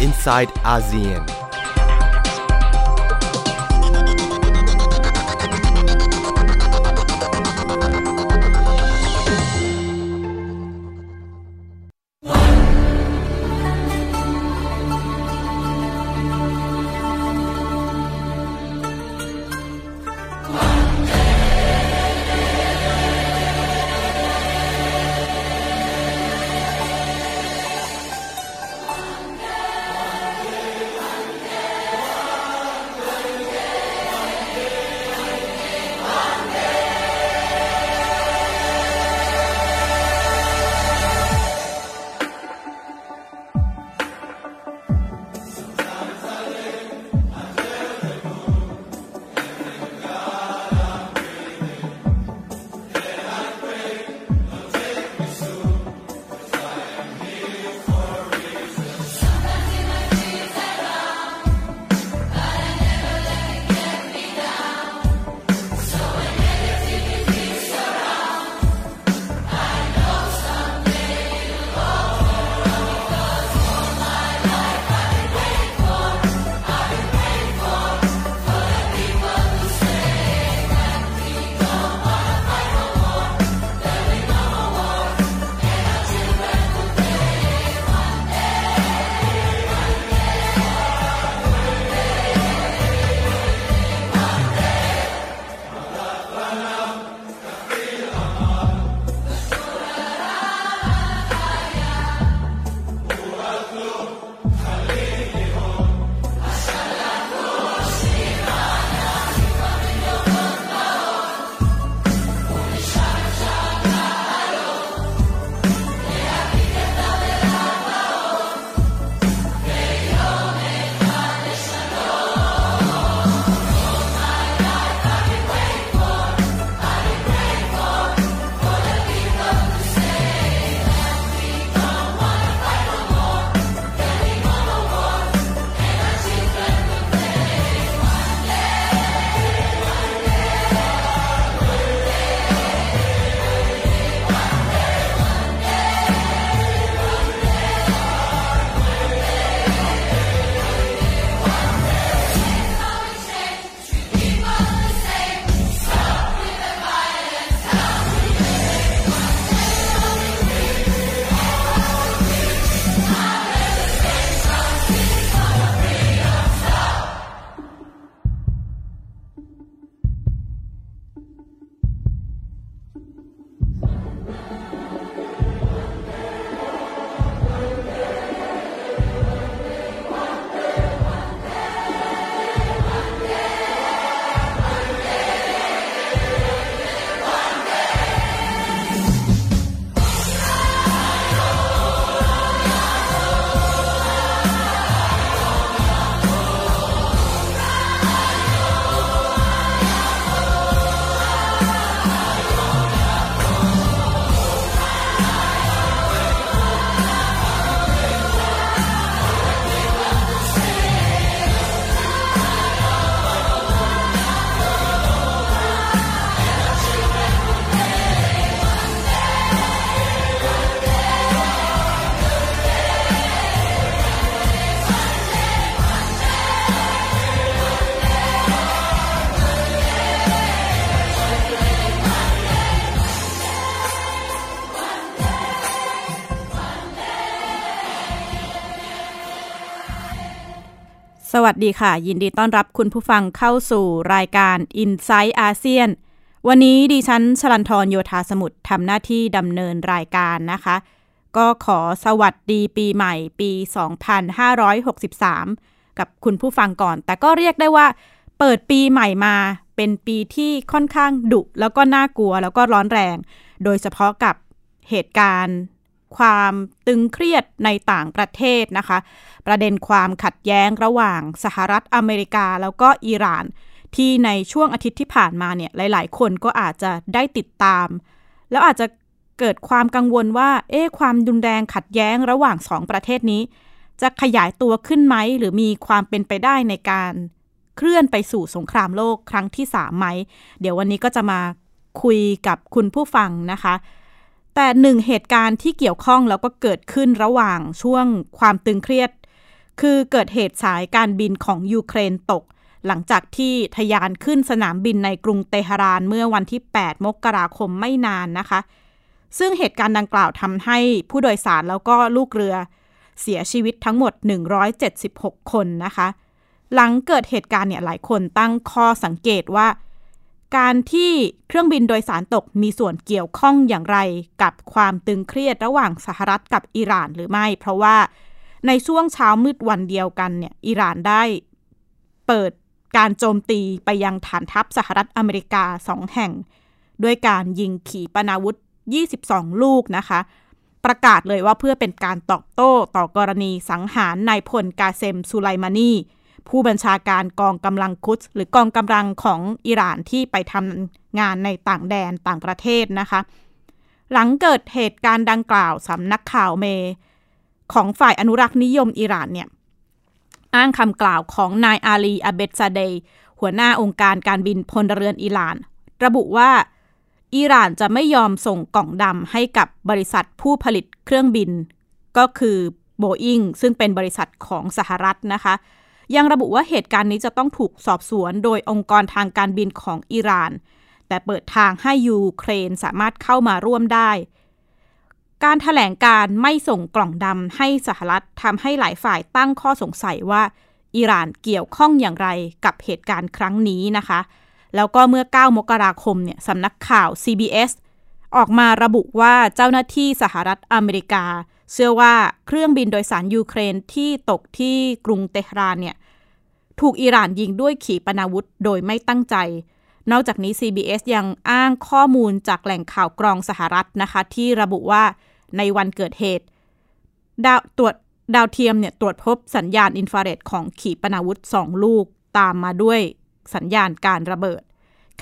inside ASEAN. วัสดีค่ะ ยินดีต้อนรับคุณผู้ฟังเข้าสู่รายการ i n s i ซต์อาเซียนวันนี้ดิฉันชลันทรโยธาสมุทรทำหน้าที่ดำเนินรายการนะคะ ก็ขอสวัสดีปีใหม่ปี 2563 กับคุณผู้ฟังก่อน แต่ก็เรียกได้ว่า เปิดปีใหม่มาเป็นปีที่ค่อนข้างดุแล้วก็น่ากลัวแล้วก็ร้อนแรง โดยเฉพาะกับเหตุการณ์ ความตึงเครียดในต่างประเทศนะคะ ประเด็นความขัดแย้งระหว่างสหรัฐอเมริกาแล้วก็อิหร่าน ที่ในช่วงอาทิตย์ที่ผ่านมาเนี่ยหลาย ๆ คนก็อาจจะได้ติดตาม แล้วอาจจะเกิดความกังวลว่า เอ๊ะความดุนแรงขัดแย้งระหว่างสองประเทศนี้ จะขยายตัวขึ้นไหม หรือมีความเป็นไปได้ในการเคลื่อนไปสู่สงครามโลกครั้งที่สามไหม เดี๋ยววันนี้ก็จะมาคุยกับคุณผู้ฟังนะคะ แต่หนึ่งเหตุการณ์ที่เกี่ยวข้องแล้วก็เกิดขึ้นระหว่างช่วงความตึงเครียด คือเกิดเหตุสายการบินของยูเครนตก หลังจากที่ทยานขึ้นสนามบินในกรุงเตหะรานเมื่อวันที่ 8 มกราคมไม่นานนะคะ ซึ่งเหตุการณ์ดังกล่าวทำให้ผู้โดยสารแล้วก็ลูกเรือ เสียชีวิตทั้งหมด 176 คนนะคะ หลังเกิดเหตุการณ์เนี่ยหลายคนตั้งข้อสังเกตว่า การที่เครื่องบินโดยสารตกมีส่วนเกี่ยวข้องอย่างไรกับความตึงเครียดระหว่างสหรัฐกับอิหร่านหรือไม่ เพราะว่าในช่วงเช้ามืดวันเดียวกันเนี่ยอิหร่านได้เปิดการโจมตีไปยังฐานทัพสหรัฐอเมริกาสองแห่ง ด้วยการยิงขีปนาวุธ 22 ลูกนะคะ ประกาศเลยว่าเพื่อเป็นการตอบโต้ต่อกรณีสังหารนายพลกาเซมซูไลมานี ผู้บัญชาการกองกำลังคุดหรือกองกำลังของอิหร่านที่ไปทำงานในต่างแดนต่างประเทศนะคะ หลังเกิดเหตุการณ์ดังกล่าวสำนักข่าวเม ของฝ่ายอนุรักษ์นิยมอิหร่านเนี่ยอ้างคำกล่าวของนายอาลีอาเบตซาเดย์หัวหน้าองค์การการบินพลเรือนอิหร่าน ระบุว่าอิหร่านจะไม่ยอมส่งกล่องดำให้กับบริษัทผู้ผลิตเครื่องบิน ก็คือโบอิงซึ่งเป็นบริษัทของสหรัฐนะคะ ยังระบุว่าเหตุการณ์นี้จะต้องถูกสอบสวนโดยองค์กรทางการบินของอิหร่าน แต่เปิดทางให้ยูเครนสามารถเข้ามาร่วมได้ การถแถลงการไม่ส่งกล่องดำให้สหรัฐทำให้หลายฝ่ายตั้งข้อสงสัยว่าอิหร่านเกี่ยวข้องอย่างไรกับเหตุการณ์ครั้งนี้นะคะ แล้วก็เมื่อ 9 มกราคมเนี่ยสำนักข่าว CBS ออกมาระบุว่าเจ้าหน้าที่สหรัฐอเมริกา เชื่อว่าเครื่องบินโดยสารยูเครนที่ตกที่กรุงเตหรานเนี่ยถูกอิหร่านยิงด้วยขีปนาวุธโดยไม่ตั้งใจ นอกจากนี้ CBS ยังอ้างข้อมูลจากแหล่งข่าวกรองสหรัฐนะคะ ที่ระบุว่าในวันเกิดเหตุ ดาวตรวจดาวเทียมเนี่ยตรวจพบสัญญาณอินฟราเรดของขีปนาวุธสองลูก ตามมาด้วยสัญญาณการระเบิด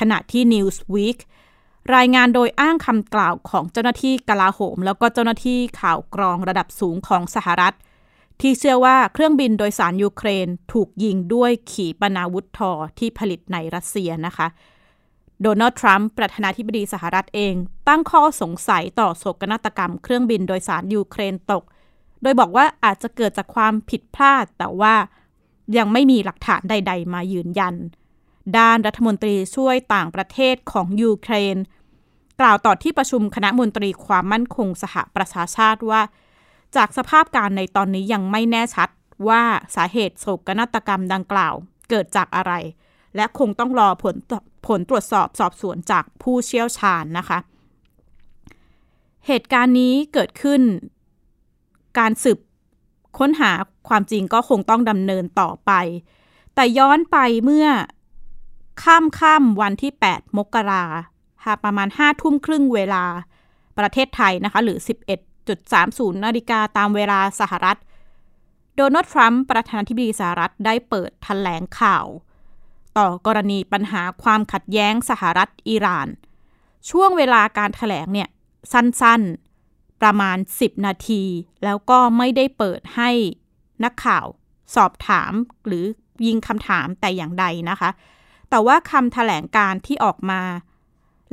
ขณะที่ Newsweek รายงานโดยอ้างคำกล่าวของเจ้าหน้าที่กลาโหม แล้วก็เจ้าหน้าที่ข่าวกรองระดับสูงของสหรัฐ ที่เชื่อว่าเครื่องบินโดยสารยูเครนถูกยิงด้วยขีปนาวุธทอที่ผลิตในรัสเซียนะคะโดนัลด์ทรัมป์ประธานาธิบดีสหรัฐเอง ตั้งข้อสงสัยต่อโศกนาฏกรรมเครื่องบินโดยสารยูเครนตก โดยบอกว่าอาจจะเกิดจากความผิดพลาดแต่ว่ายังไม่มีหลักฐานใด ๆ มายืนยัน ด้านรัฐมนตรีช่วยต่างประเทศของยูเครน กล่าวต่อที่ประชุมคณะมนตรีความมั่นคงสหประชาชาติว่า จากสภาพการในตอนนี้ยังไม่แน่ชัดว่าสาเหตุโศกนาฏกรรมดังกล่าวเกิดจากอะไร และคงต้องรอผลผลตรวจสอบสอบสวนจากผู้เชี่ยวชาญนะคะ เหตุการณ์นี้เกิดขึ้น การสืบค้นหาความจริงก็คงต้องดำเนินต่อไป แต่ย้อนไปเมื่อ ข้ามข้ามวันที่ 8 มกราค่ะประมาณ 5 ทุ่มครึ่งเวลาประเทศไทยนะคะ หรือ 11.30 นาฬิกาตามเวลาสหรัฐ โดนัลด์ทรัมป์ประธานาธิบดีสหรัฐได้เปิดถแถลงข่าว ต่อกรณีปัญหาความขัดแย้งสหรัฐอิหร่าน ช่วงเวลาการถแถลงเนี่ย สั้นๆ ประมาณ 10 นาที แล้วก็ไม่ได้เปิดให้นักข่าว สอบถามหรือยิงคำถามแต่อย่างใดนะคะ แต่ว่าคำถแถลงการที่ออกมา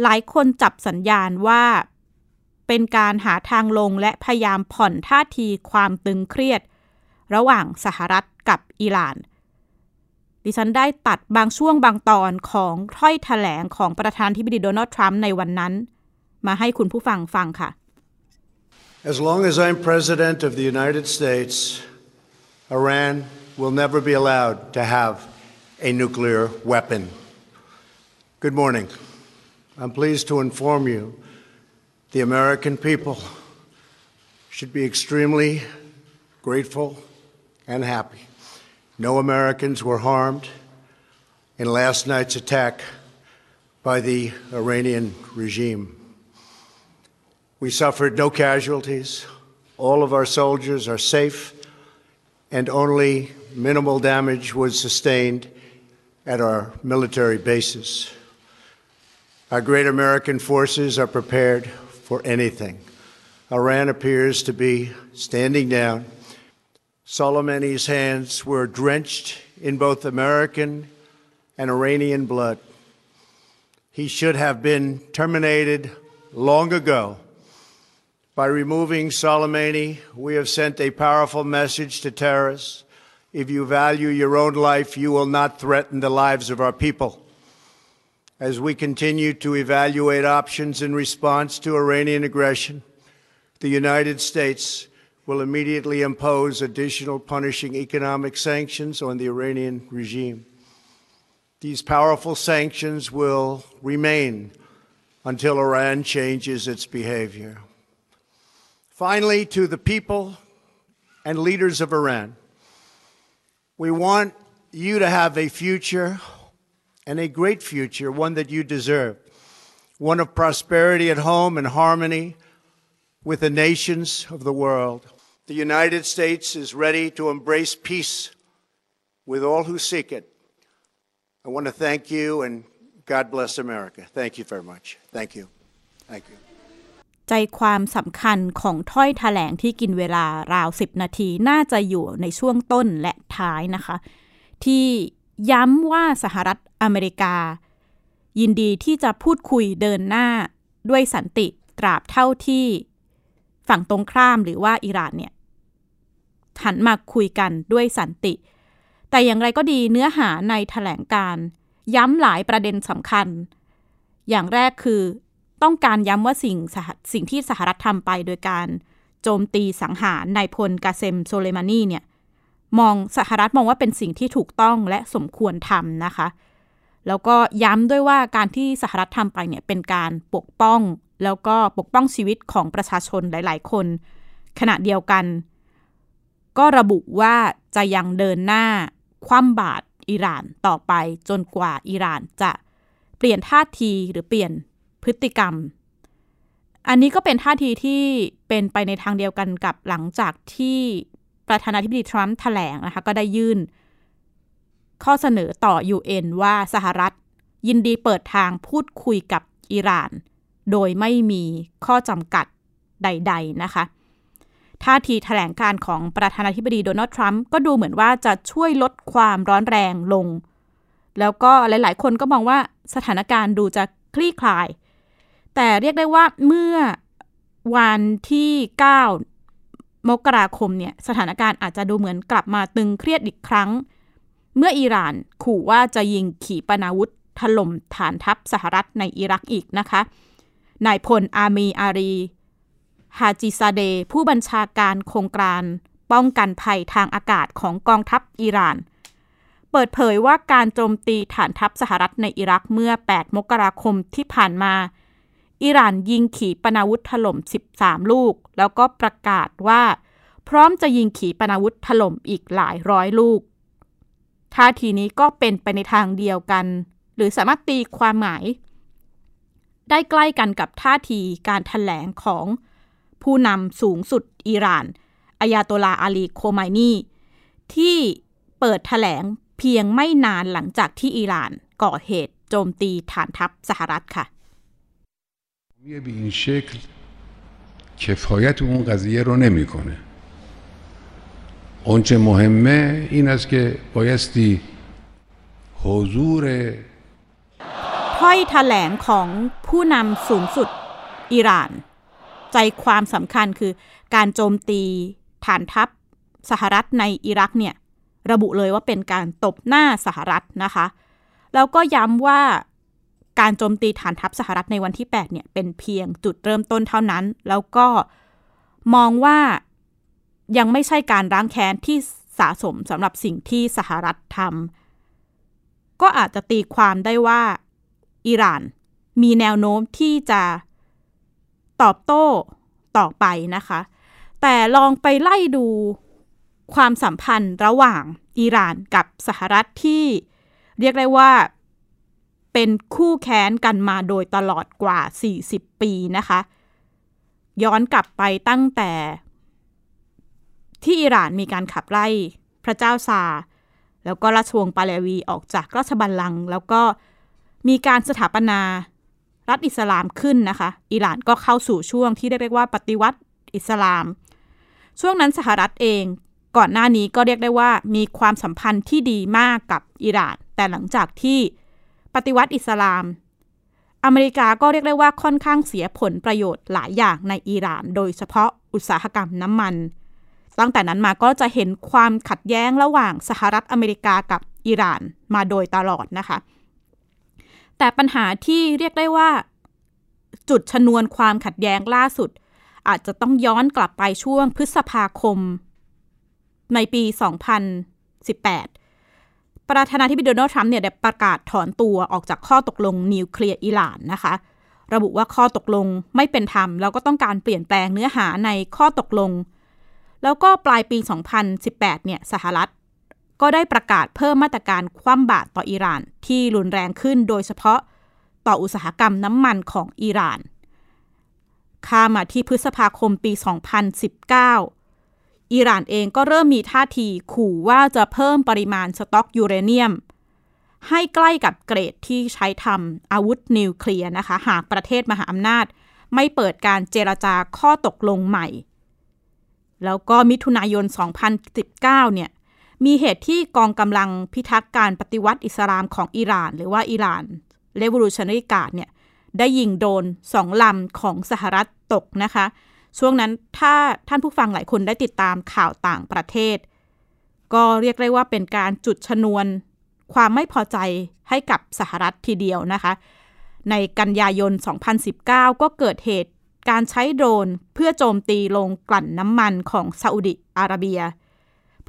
หลายคนจับสัญญาณว่า เป็นการหาทางลงและพยายามผ่อนท่าทีความตึงเครียด ระหว่างสหรัฐกับอิหร่าน ดิฉันได้ตัดบางช่วงบางตอนของถ้อยถแถลงของประธานธิบดีโดนัลด์ทรัมป์ในวันนั้น มาให้คุณผู้ฟังฟังค่ะ As long as I'm president of the United States, Iran will never be allowed to have a nuclear weapon. Good morning. I'm pleased to inform you the American people should be extremely grateful and happy no Americans were harmed in last night's attack by the Iranian regime. We suffered no casualties. All of our soldiers are safe, and only minimal damage was sustained at our military bases. Our great American forces are prepared for anything. Iran appears to be standing down Soleimani's hands were drenched in both American and Iranian blood. He should have been terminated long ago. By removing Soleimani, we have sent a powerful message to terrorists If you value your own life, you will not threaten the lives of our people. As we continue to evaluate options in response to Iranian aggression, the United States will immediately impose additional punishing economic sanctions on the Iranian regime. These powerful sanctions will remain until Iran changes its behavior. Finally, to the people and leaders of Iran, we want you to have a future and a great future, one that you deserve, one of prosperity at home and harmony with the nations of the world. The United States is ready to embrace peace with all who seek it. I want to thank you and God bless America. Thank you very much. Thank you. Thank you. ใจความสำคัญของถ้อยถแถลงที่กินเวลาราว 10 นาทีน่าจะอยู่ในช่วงต้นและท้ายนะคะ ที่ย้ำว่าสหรัฐอเมริกา ยินดีที่จะพูดคุยเดินหน้าด้วยสันติตราบเท่าที่ฝั่งตรงข้ามหรือว่าอิหร่านเนี่ยหันมาคุยกันด้วยสันติ แต่อย่างไรก็ดีเนื้อหาในถแถลงการ ย้ำหลายประเด็นสำคัญ อย่างแรกคือ ต้องการย้ำว่าสิ่งสิ่งที่สหรัฐทำไปโดยการโจมตีสังหารนายพลกาเซมโซเลมานีเนี่ยมองสหรัฐมองว่าเป็นสิ่งที่ถูกต้องและสมควรทำนะคะ แล้วก็ย้ำด้วยว่าการที่สหรัฐทำไปเนี่ยเป็นการปกป้อง แล้วก็ปกป้องชีวิตของประชาชนหลาย ๆ คน ขณะเดียวกัน ก็ระบุว่าจะยังเดินหน้าคว่ำบาตรอิหร่านต่อไปจนกว่าอิหร่านจะเปลี่ยนท่าทีหรือเปลี่ยน พฤติกรรม อันนี้ก็เป็นท่าทีที่เป็นไปในทางเดียวกันกับหลังจากที่ประธานาธิบดีทรัมป์แถลงนะคะก็ได้ยื่น ข้อเสนอต่อ UN ว่าสหรัฐยินดีเปิดทางพูดคุยกับอิหร่าน โดยไม่มีข้อจำกัดใด ๆ นะคะ ท่าทีแถลงการของประธานาธิบดีโดนัลด์ทรัมป์ก็ดูเหมือนว่าจะช่วยลดความร้อนแรงลง แล้วก็หลาย ๆ คนก็มองว่าสถานการณ์ดูจะคลี่คลาย แต่เรียกได้ว่าเมื่อวันที่ 9 มกราคมเนี่ยสถานการณ์อาจจะดูเหมือนกลับมาตึงเครียดอีกครั้ง เมื่ออิหร่านขู่ว่าจะยิงขีปนาวุธถล่มฐานทัพสหรัฐในอิรักอีกนะคะนายพลอามีอารีฮาจิซาเด ผู้บัญชาการโครงการป้องกันภัยทางอากาศของกองทัพอิหร่าน เปิดเผยว่าการโจมตีฐานทัพสหรัฐในอิรักเมื่อ 8 มกราคมที่ผ่านมา อิหร่านยิงขีปนาวุธถล่ม 13 ลูก แล้วก็ประกาศว่า พร้อมจะยิงขีปนาวุธถล่มอีกหลายร้อยลูก ท่าทีนี้ก็เป็นไปในทางเดียวกัน หรือสามารถตีความหมาย ได้ใกล้กันกับท่าทีการถแถลงของผู้นำสูงสุดอิหร่านอายาโตลาอาลีโคไมนีที่เปิดถแถลงเพียงไม่นานหลังจากที่อิหร่านก่อเหตุโจมตีฐานทัพสหรัฐค่ะ به این شکل کفایت اون قضیه رو نمیکنه اونچه مهمه این است که بایستی حضور ถ้อยแถลงของผู้นำสูงสุดอิหร่าน ใจความสำคัญคือการโจมตีฐานทัพสหรัฐในอิรักเนี่ยระบุเลยว่าเป็นการตบหน้าสหรัฐนะคะ แล้วก็ย้ำว่า การโจมตีฐานทัพสหรัฐในวันที่ 8 เนี่ย เป็นเพียงจุดเริ่มต้นเท่านั้น แล้วก็มองว่ายังไม่ใช่การร้างแค้นที่สะสมสำหรับสิ่งที่สหรัฐทำก็อาจจะตีความได้ว่าอิหร่านมีแนวโน้มที่จะตอบโต้ต่อไปนะคะ แต่ลองไปไล่ดูความสัมพันธ์ระหว่างอิหร่านกับสหรัฐที่เรียกได้ว่า เป็นคู่แค้นกันมาโดยตลอดกว่า 40 ปีนะคะ ย้อนกลับไปตั้งแต่ ที่อิหร่านมีการขับไล่พระเจ้าซา แล้วก็ราชวงศ์ปาเลวีออกจากราชบัลลังก์แล้วก็มีการสถาปนารัฐอิสลามขึ้นนะคะ อิหร่านก็เข้าสู่ช่วงที่เรียกว่าปฏิวัติอิสลาม ช่วงนั้นสหรัฐเองก่อนหน้านี้ก็เรียกได้ว่ามีความสัมพันธ์ที่ดีมากกับอิหร่าน แต่หลังจากที่ ปฏิวัติอิสลาม อเมริกาก็เรียกได้ว่าค่อนข้างเสียผลประโยชน์หลายอย่างในอิหร่าน โดยเฉพาะอุตสาหกรรมน้ำมัน ตั้งแต่นั้นมาก็จะเห็นความขัดแย้งระหว่างสหรัฐอเมริกากับอิหร่านมาโดยตลอดนะคะ แต่ปัญหาที่เรียกได้ว่า จุดชนวนความขัดแย้งล่าสุด อาจจะต้องย้อนกลับไปช่วงพฤษภาคม ในปี 2018 ประธานาธิบดีโดนัลด์ทรัมป์เนี่ยได้ประกาศถอนตัวออกจากข้อตกลงนิวเคลียร์อิหร่านนะคะ ระบุว่าข้อตกลงไม่เป็นธรรม แล้วก็ต้องการเปลี่ยนแปลงเนื้อหาในข้อตกลง แล้วก็ปลายปี 2018 เนี่ยสหรัฐ ก็ได้ประกาศเพิ่มมาตรการคว่ำบาตรต่ออิหร่านที่รุนแรงขึ้น โดยเฉพาะต่ออุตสาหกรรมน้ำมันของอิหร่านข้ามาที่พฤษภาคมปี 2019 อิหร่านเองก็เริ่มมีท่าทีขู่ว่าจะเพิ่มปริมาณสต็อกยูเรเนียม ให้ใกล้กับเกรดที่ใช้ทำอาวุธนิวเคลียร์นะคะ หากประเทศมหาอำนาจ ไม่เปิดการเจรจาข้อตกลงใหม่ แล้วก็มิถุนายน 2019 เนี่ยมีเหตุที่กองกำลังพิทักษ์การปฏิวัติอิสลามของอิหร่าน หรือว่าอิหร่าน Revolutionary Guard เนี่ยได้ยิงโดนสองลำของสหรัฐตกนะคะ ช่วงนั้นถ้าท่านผู้ฟังหลายคนได้ติดตามข่าวต่างประเทศ ก็เรียกได้ว่าเป็นการจุดชนวนความไม่พอใจให้กับสหรัฐทีเดียวนะคะ ในกันยายน 2019 ก็เกิดเหตุการใช้โดรนเพื่อโจมตีโรงกลั่นน้ำมันของซาอุดิอาระเบีย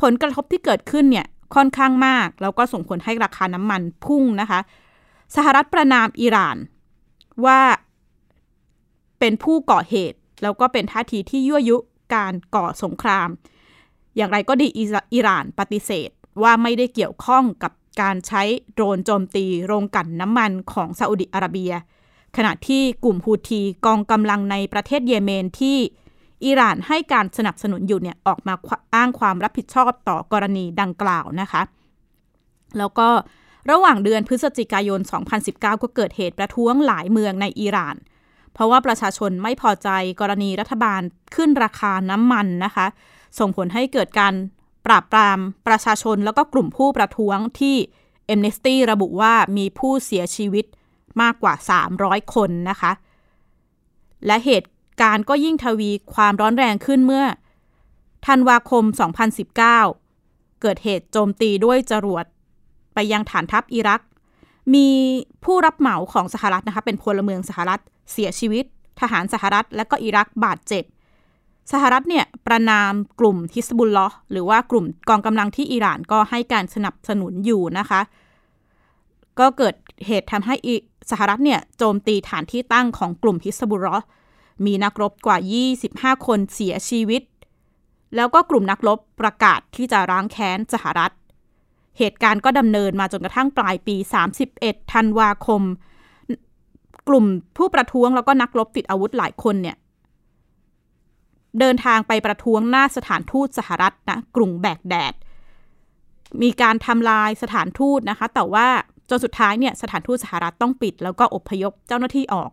ผลกระทบที่เกิดขึ้นเนี่ยค่อนข้างมาก แล้วก็ส่งผลให้ราคาน้ำมันพุ่งนะคะ สหรัฐประนามอิหร่านว่าเป็นผู้ก่อเหตุ แล้วก็เป็นท่าทีที่ยั่วยุการก่อสงคราม อย่างไรก็ดีอิหร่านปฏิเสธว่าไม่ได้เกี่ยวข้องกับการใช้โดรนโจมตีโรงกลั่นน้ำมันของซาอุดิอาระเบีย ขณะที่กลุ่มฮูทีกองกำลังในประเทศเยเมนที่อิหร่านให้การสนับสนุนอยู่เนี่ยออกมาอ้างความรับผิดชอบต่อกรณีดังกล่าวนะคะ แล้วก็ระหว่างเดือนพฤศจิกายน 2019 ก็เกิดเหตุประท้วงหลายเมืองในอิหร่าน เพราะว่าประชาชนไม่พอใจกรณีรัฐบาลขึ้นราคาน้ำมันนะคะ ส่งผลให้เกิดการปราบปรามประชาชนแล้วก็กลุ่มผู้ประท้วงที่ Amnesty ระบุว่ามีผู้เสียชีวิตมากกว่า 300 คนนะคะ และเหตุการณ์ก็ยิ่งทวีความร้อนแรงขึ้นเมื่อธันวาคม 2019 เกิดเหตุโจมตีด้วยจรวดไปยังฐานทัพอิรัก มีผู้รับเหมาของสหรัฐนะคะเป็นพลเมืองสหรัฐเสียชีวิต ทหารสหรัฐ และก็อิรักบาดเจ็บ สหรัฐเนี่ยประนามกลุ่มฮิสบุลลอหรือว่ากลุ่มกองกำลังที่อิหร่านก็ให้การสนับสนุนอยู่นะคะ ก็เกิดเหตุทำให้สหรัฐเนี่ยโจมตีฐานที่ตั้งของกลุ่มฮิสบุลลอมีนักรบกว่า 25 คนเสียชีวิต แล้วก็กลุ่มนักรบประกาศที่จะร้างแค้นสหรัฐ เหตุการณ์ก็ดำเนินมาจนกระทั่งปลายปี 31 ธันวาคม กลุ่มผู้ประท้วงแล้วก็นักรบติดอาวุธหลายคนเนี่ยเดินทางไปประท้วงหน้าสถานทูตสหรัฐนะกรุงแบกแดด มีการทำลายสถานทูตนะคะ แต่ว่าจนสุดท้ายเนี่ยสถานทูตสหรัฐต้องปิด แล้วก็อพยพเจ้าหน้าที่ออก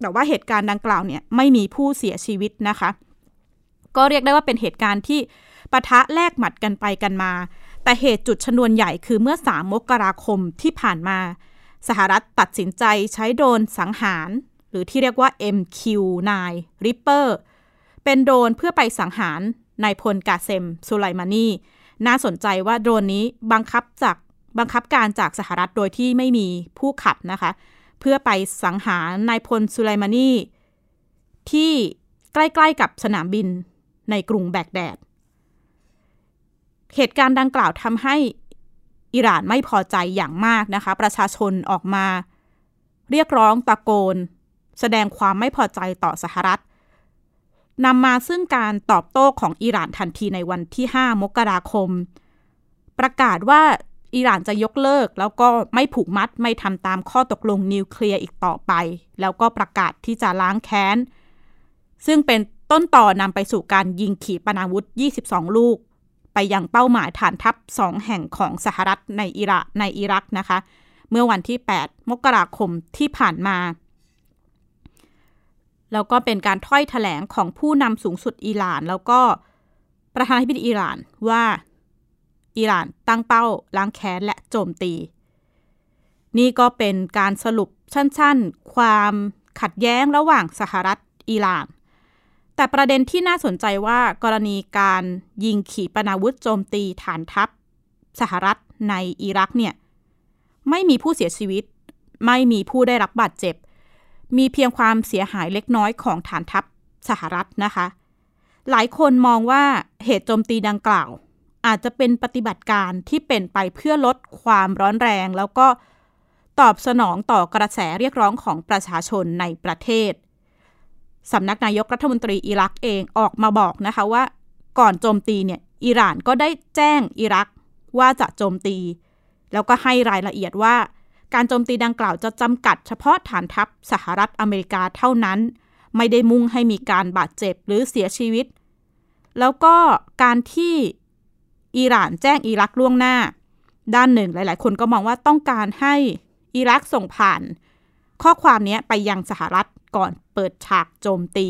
แต่ว่าเหตุการณ์ดังกล่าวเนี่ยไม่มีผู้เสียชีวิตนะคะ ก็เรียกได้ว่าเป็นเหตุการณ์ที่ปะทะแลกหมัดกันไปกันมา แต่เหตุจุดชนวนใหญ่คือเมื่อ 3 มกราคมที่ผ่านมา สหรัฐตัดสินใจใช้โดรนสังหาร หรือที่เรียกว่า MQ-9 Reaper เป็นโดรนเพื่อไปสังหารนายพลกาเซมสุไลมานีน่าสนใจว่าโดรนนี้บังคับจากบังคับการจากสหรัฐโดยที่ไม่มีผู้ขับนะคะ เพื่อไปสังหารนายพลสุไลมานีที่ใกล้ๆกับสนามบินในกรุงแบกแดด เหตุการณ์ดังกล่าวทำให้ อิหร่านไม่พอใจอย่างมากนะคะ ประชาชนออกมา เรียกร้องตะโกน แสดงความไม่พอใจต่อสหรัฐนำมาซึ่งการตอบโต้ของอิหร่านทันทีในวันที่ 5 มกราคม ประกาศว่าอิหร่านจะยกเลิก แล้วก็ไม่ผูกมัดไม่ทำตามข้อตกลงนิวเคลียร์อีกต่อไป แล้วก็ประกาศที่จะล้างแค้น ซึ่งเป็นต้นต่อนำไปสู่การยิงขีปนาวุธ 22 ลูก ไปยังเป้าหมายฐานทัพสองแห่งของสหรัฐในอิรักในอิรักนะคะ เมื่อวันที่ 8 มกราคมที่ผ่านมา แล้วก็เป็นการถ้อยแถลงของผู้นำสูงสุดอิหร่าน แล้วก็ประธานาธิบดีอิหร่านว่าอิหร่านตั้งเป้าล้างแค้นและโจมตี นี่ก็เป็นการสรุปสั้นๆ ความขัดแย้งระหว่างสหรัฐอิหร่าน แต่ประเด็นที่น่าสนใจว่ากรณีการยิงขีปนาวุธโจมตีฐานทัพ สหรัฐในอิรักเนี่ยไม่มีผู้เสียชีวิต ไม่มีผู้ได้รับบาดเจ็บ มีเพียงความเสียหายเล็กน้อยของฐานทัพสหรัฐนะคะ หลายคนมองว่าเหตุโจมตีดังกล่าว อาจจะเป็นปฏิบัติการที่เป็นไปเพื่อลดความร้อนแรงแล้วก็ตอบสนองต่อกระแสเรียกร้องของประชาชนในประเทศ สำนักนายกรัฐมนตรีอิรักเองออกมาบอกนะคะว่า ก่อนโจมตีเนี่ยอิหร่านก็ได้แจ้งอิรักว่าจะโจมตี แล้วก็ให้รายละเอียดว่า การโจมตีดังกล่าวจะจำกัดเฉพาะฐานทัพสหรัฐอเมริกาเท่านั้น ไม่ได้มุ่งให้มีการบาดเจ็บหรือเสียชีวิต แล้วก็การที่อิหร่านแจ้งอิรักล่วงหน้า ด้านหนึ่งหลาย ๆ คนก็มองว่าต้องการให้อิรักส่งผ่าน ข้อความนี้ไปยังสหรัฐ ก่อนเปิดฉากโจมตี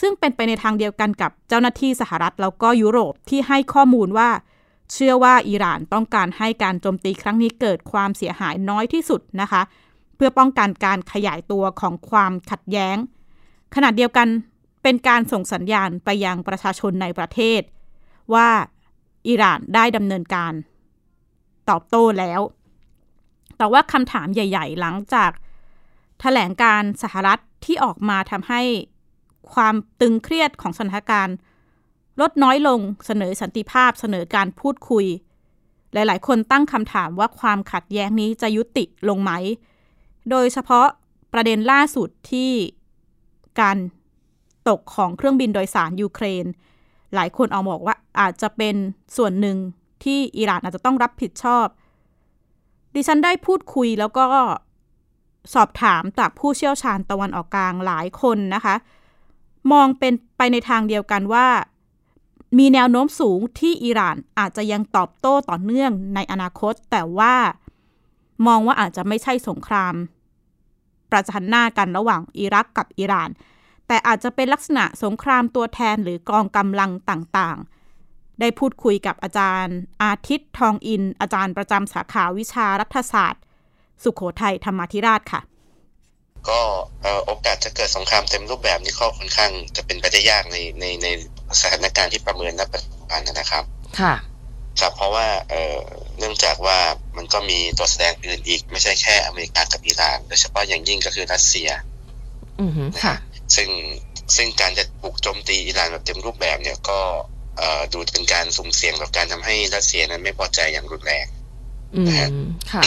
ซึ่งเป็นไปในทางเดียวกันกับเจ้าหน้าที่สหรัฐแล้วก็ยุโรปที่ให้ข้อมูลว่า เชื่อว่าอิหร่านต้องการให้การโจมตีครั้งนี้เกิดความเสียหายน้อยที่สุดนะคะ เพื่อป้องกันการขยายตัวของความขัดแย้ง ขณะเดียวกันเป็นการส่งสัญญาณไปยังประชาชนในประเทศ ว่าอิหร่านได้ดำเนินการ ตอบโต้แล้ว แต่ว่าคำถามใหญ่ ๆ หลังจาก แถลงการสหรัฐที่ออกมาทำให้ความตึงเครียดของสถานการณ์ลดน้อยลงเสนอสันติภาพเสนอการพูดคุย หลาย ๆ คนตั้งคำถามว่าความขัดแย้งนี้จะยุติลงไหม โดยเฉพาะประเด็นล่าสุดที่การตกของเครื่องบินโดยสารยูเครน หลายคนเอาบอกว่าอาจจะเป็นส่วนหนึ่งที่อิหร่านอาจจะต้องรับผิดชอบ ดิฉันได้พูดคุยแล้วก็ สอบถามจากผู้เชี่ยวชาญตะวันออกกลางหลายคนนะคะ มองเป็นไปในทางเดียวกันว่า มีแนวโน้มสูงที่อิหร่านอาจจะยังตอบโต้ต่อเนื่องในอนาคต แต่ว่ามองว่าอาจจะไม่ใช่สงคราม ประจันหน้ากันระหว่างอิรักกับอิหร่าน แต่อาจจะเป็นลักษณะสงครามตัวแทนหรือกองกำลังต่างๆ ได้พูดคุยกับอาจารย์ อาทิตย์ทองอิน อาจารย์ประจำสาขาวิชารัฐศาสตร์ สุขโขทัยธรรมาธิราชค่ะ ก็โอกาสจะเกิดสงครามเต็มรูปแบบนี้ก็ค่อนข้างจะเป็นไปได้ยากในในในสถานการณ์ที่ประเมินณปัจจุบันนะครับ ค่ะครับเพราะว่าเอ่อเนื่องจากว่ามันก็มีตัวแสดงอื่นอีก ไม่ใช่แค่อเมริกากับอิหร่านโดยเฉพาะอย่างยิ่งก็คือรัสเซียอือฮึค่ะซึ่งซึ่งการจะบุกโจมตีอิหร่านแบบเต็มรูปแบบเนี่ยก็เอ่อดูเป็นการสุ่มเสี่ยงกับการทำให้รัสเซียนั้นไม่พอใจอย่างรุนแรงอืมค่ะ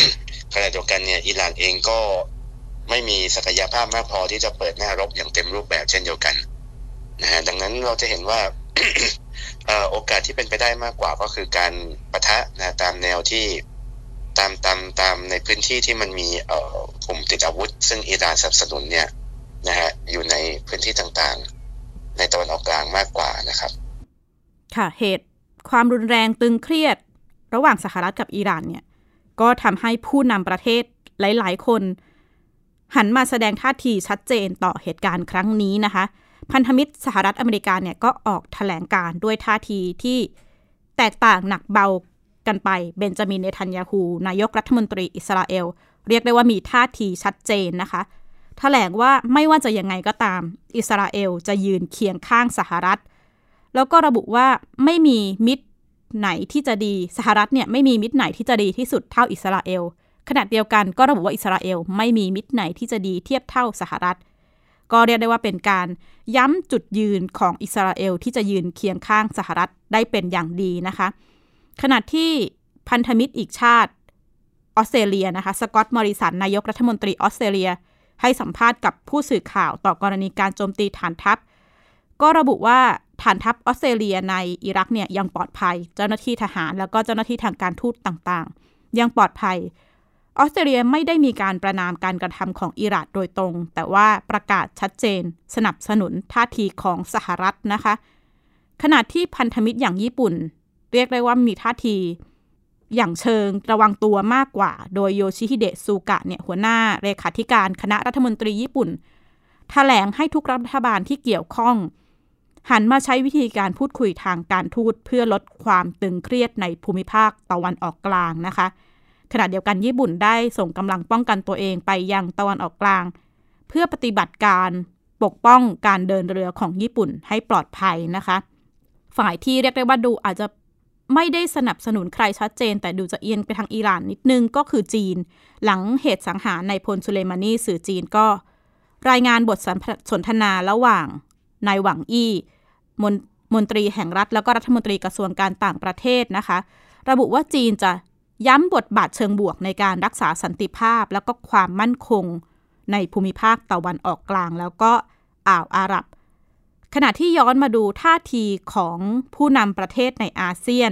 ขณะเดียวกันเนี่ยอิหร่านเองก็ไม่มีศักยภาพมากพอที่จะเปิดหน้ารบอย่างเต็มรูปแบบเช่นเดียวกันนะฮะดังนั้นเราจะเห็นว่าโอกาสที่เป็นไปได้มากกว่าก็คือการประทะนะตามแนวที่ตามตามตามในพื้นที่ที่มันมีเอ่อกลุ่มติดอาวุธ ซึ่งอิหร่านสนับสนุนเนี่ยนะฮะอยู่ในพื้นที่ต่างๆ ในตะวันออกกลางมากกว่านะครับ ค่ะเหตุความรุนแรงตึงเครียด ระหว่างสหรัฐกับอิหร่านเนี่ย ก็ทำให้ผู้นำประเทศหลาย ๆ คน หันมาแสดงท่าทีชัดเจนต่อเหตุการณ์ครั้งนี้นะคะ พันธมิตรสหรัฐอเมริกาเนี่ยก็ออกถแถลงการด้วยท่าทีที่แตกต่างหนักเบากันไปเบนจามินเนทันยาฮูนายกรัฐมนตรีอิสราเอล เรียกได้ว่ามีท่าทีชัดเจนนะคะถแถลงว่าไม่ว่าจะยังไงก็ตาม อิสราเอลจะยืนเคียงข้างสหรัฐ แล้วก็ระบุว่าไม่มีมิตร ไหนที่จะดีสหรัฐเนี่ยไม่มีมิตรไหนที่จะดีที่สุดเท่าอิสราเอลขณะเดียวกันก็ระบุว่าอิสราเอลไม่มีมิตรไหนที่จะดีเทียบเท่าสหรัฐ ก็เรียกได้ว่าเป็นการย้ำจุดยืนของอิสราเอลที่จะยืนเคียงข้างสหรัฐได้เป็นอย่างดีนะคะ ขณะที่พันธมิตรอีกชาติออสเตรเลียนะคะสกอตต์มอริสันนายกรัฐมนตรีออสเตรเลีย ให้สัมภาษณ์กับผู้สื่อข่าวต่อกรณีการโจมตีฐานทัพ ก็ระบุว่า ฐานทัพออสเตรเลียในอิรักเนี่ยยังปลอดภัย เจ้าหน้าที่ทหารแล้วก็เจ้าหน้าที่ทางการทูตต่างๆ ยังปลอดภัยออสเตรเลียไม่ได้มีการประนามการกระทำของอิรักโดยตรง แต่ว่าประกาศชัดเจน สนับสนุนท่าทีของสหรัฐนะคะ ขณะที่พันธมิตรอย่างญี่ปุ่น เรียกได้ว่ามีท่าที อย่างเชิงระวังตัวมากกว่า โดยโยชิฮิเดะซูกะเนี่ยหัวหน้าเลขาธิการคณะรัฐมนตรีญี่ปุ่นถแถลงให้ทุกรัฐบาลที่เกี่ยวข้อง หันมาใช้วิธีการพูดคุยทางการทูตเพื่อลดความตึงเครียดในภูมิภาคตะวันออกกลางนะคะ ขณะเดียวกันญี่ปุ่นได้ส่งกำลังป้องกันตัวเองไปยังตะวันออกกลาง เพื่อปฏิบัติการปกป้องการเดินเรือของญี่ปุ่นให้ปลอดภัยนะคะ ฝ่ายที่เรียกได้ว่าดูอาจจะไม่ได้สนับสนุนใครชัดเจน แต่ดูจะเอียงไปทางอิหร่านนิดนึงก็คือจีน หลังเหตุสังหารในพลสุเลมานีสื่อจีนก็ รายงานบทสนทนาระหว่างนายหวังอี้ มนมนตรีแห่งรัฐ แล้วก็รัฐมนตรีกระทรวงการต่างประเทศนะคะ ระบุว่าจีนจะย้ำบทบาทเชิงบวกในการรักษาสันติภาพ แล้วก็ความมั่นคงในภูมิภาคตะวันออกกลาง แล้วก็อ่าวอาหรับ ขณะที่ย้อนมาดูท่าทีของผู้นำประเทศในอาเซียน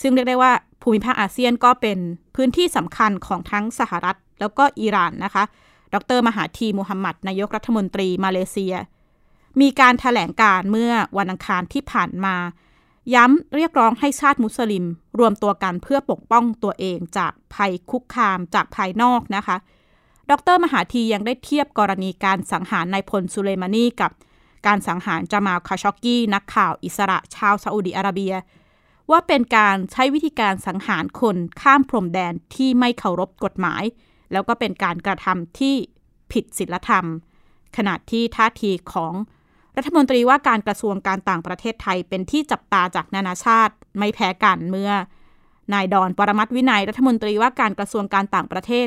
ซึ่งเรียกได้ว่าภูมิภาคอาเซียนก็เป็นพื้นที่สำคัญของทั้งสหรัฐ แล้วก็อิหร่านนะคะ ดร มหาธีมูฮัมหมัดนายกรัฐมนตรีมาเลเซีย มีการถแถลงการเมื่อวันอังคารที่ผ่านมา ย้ำเรียกร้องให้ชาติมุสลิม รวมตัวกันเพื่อปกป้องตัวเองจากภัยคุกคามจากภายนอกนะคะ ดรมหาธียังได้เทียบกรณีการสังหารนายพลสุเลมานีกับการสังหารจามาลคาชอกกี้ นักข่าวอิสระชาวซาอุดิอาระเบีย ว่าเป็นการใช้วิธีการสังหารคนข้ามพรมแดนที่ไม่เคารพกฎหมาย แล้วก็เป็นการกระทำที่ผิดศีลธรรม ขณะที่ท่าทีของ รัฐมนตรีว่าการกระทรวงการต่างประเทศไทยเป็นที่จับตาจากนานาชาติไม่แพ้กันเมื่อนายดอนปรมัตวินัยรัฐมนตรีว่าการกระทรวงการต่างประเทศ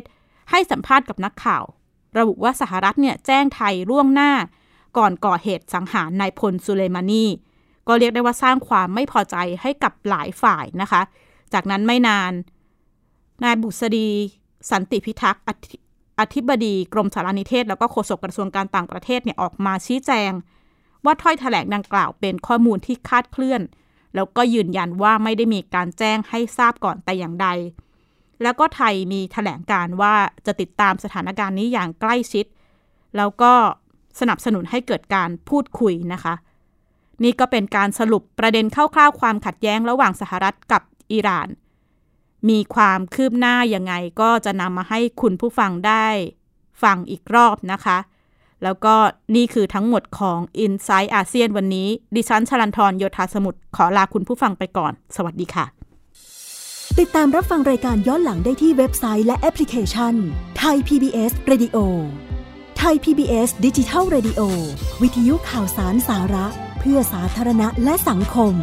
ให้สัมภาษณ์กับนักข่าว ระบุว่าสหรัฐเนี่ยแจ้งไทยล่วงหน้า ก่อนก่อเหตุสังหารนายพลสุเลมานีก็เรียกได้ว่าสร้างความไม่พอใจให้กับหลายฝ่ายนะคะ จากนั้นไม่นาน นายบุษดี สันติพิทักษ์อธิบดีกรมสารนิเทศ แล้วก็โฆษกกระทรวงการต่างประเทศเนี่ยออกมาชี้แจง ว่าถ้อยแถลงดังกล่าวเป็นข้อมูลที่คาดเคลื่อน แล้วก็ยืนยันว่าไม่ได้มีการแจ้งให้ทราบก่อนแต่อย่างใด แล้วก็ไทยมีแถลงการว่าจะติดตามสถานการณ์นี้อย่างใกล้ชิด แล้วก็สนับสนุนให้เกิดการพูดคุยนะคะ นี่ก็เป็นการสรุปประเด็นคร่าวๆความขัดแย้งระหว่างสหรัฐกับอิหร่าน มีความคืบหน้ายังไงก็จะนำมาให้คุณผู้ฟังได้ฟังอีกรอบนะคะ แล้วก็นี่คือทั้งหมดของ i n s i ซต์อาเซียนวันนี้ ดิฉันชลันทรโยธาสมุทรขอลาคุณผู้ฟังไปก่อน สวัสดีค่ะ ติดตามรับฟังรายการย้อนหลังได้ที่เว็บไซต์และแอปพลิเคชันไทย PBS Radio ไทย PBS ดิจิทัล Radio วิทยุข่าวสารสาระ เพื่อสาธารณะและสังคม